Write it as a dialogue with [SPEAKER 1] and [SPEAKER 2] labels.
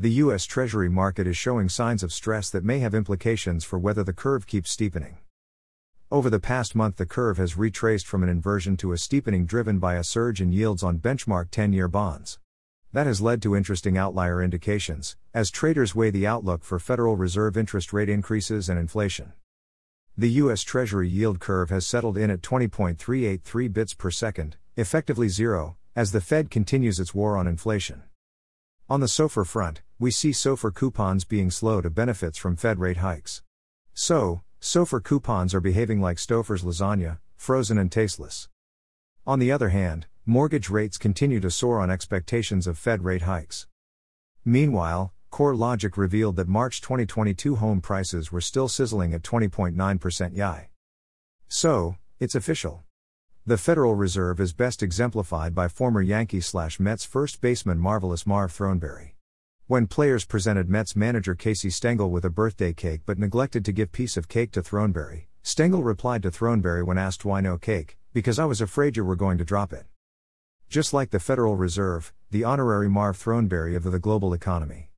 [SPEAKER 1] the U.S. Treasury market is showing signs of stress that may have implications for whether the curve keeps steepening. Over the past month, the curve has retraced from an inversion to a steepening driven by a surge in yields on benchmark 10 year bonds. That has led to interesting outlier indications, as traders weigh the outlook for Federal Reserve interest rate increases and inflation. The U.S. Treasury yield curve has settled in at 20.383 bits per second, effectively zero, as the Fed continues its war on inflation. On the SOFR front, we see SOFR coupons being slow to benefits from Fed rate hikes. So, SOFR coupons are behaving like Stouffer's lasagna, frozen and tasteless. On the other hand, mortgage rates continue to soar on expectations of Fed rate hikes. Meanwhile, CoreLogic revealed that March 2022 home prices were still sizzling at 20.9% YI. So, it's official. The Federal Reserve is best exemplified by former Yankee slash Mets first baseman Marvelous Marv Throneberry. When players presented Mets manager Casey Stengel with a birthday cake but neglected to give piece of cake to Throneberry, Stengel replied to Throneberry when asked why no cake, because I was afraid you were going to drop it. Just like the Federal Reserve, the honorary Marv Throneberry of the global economy.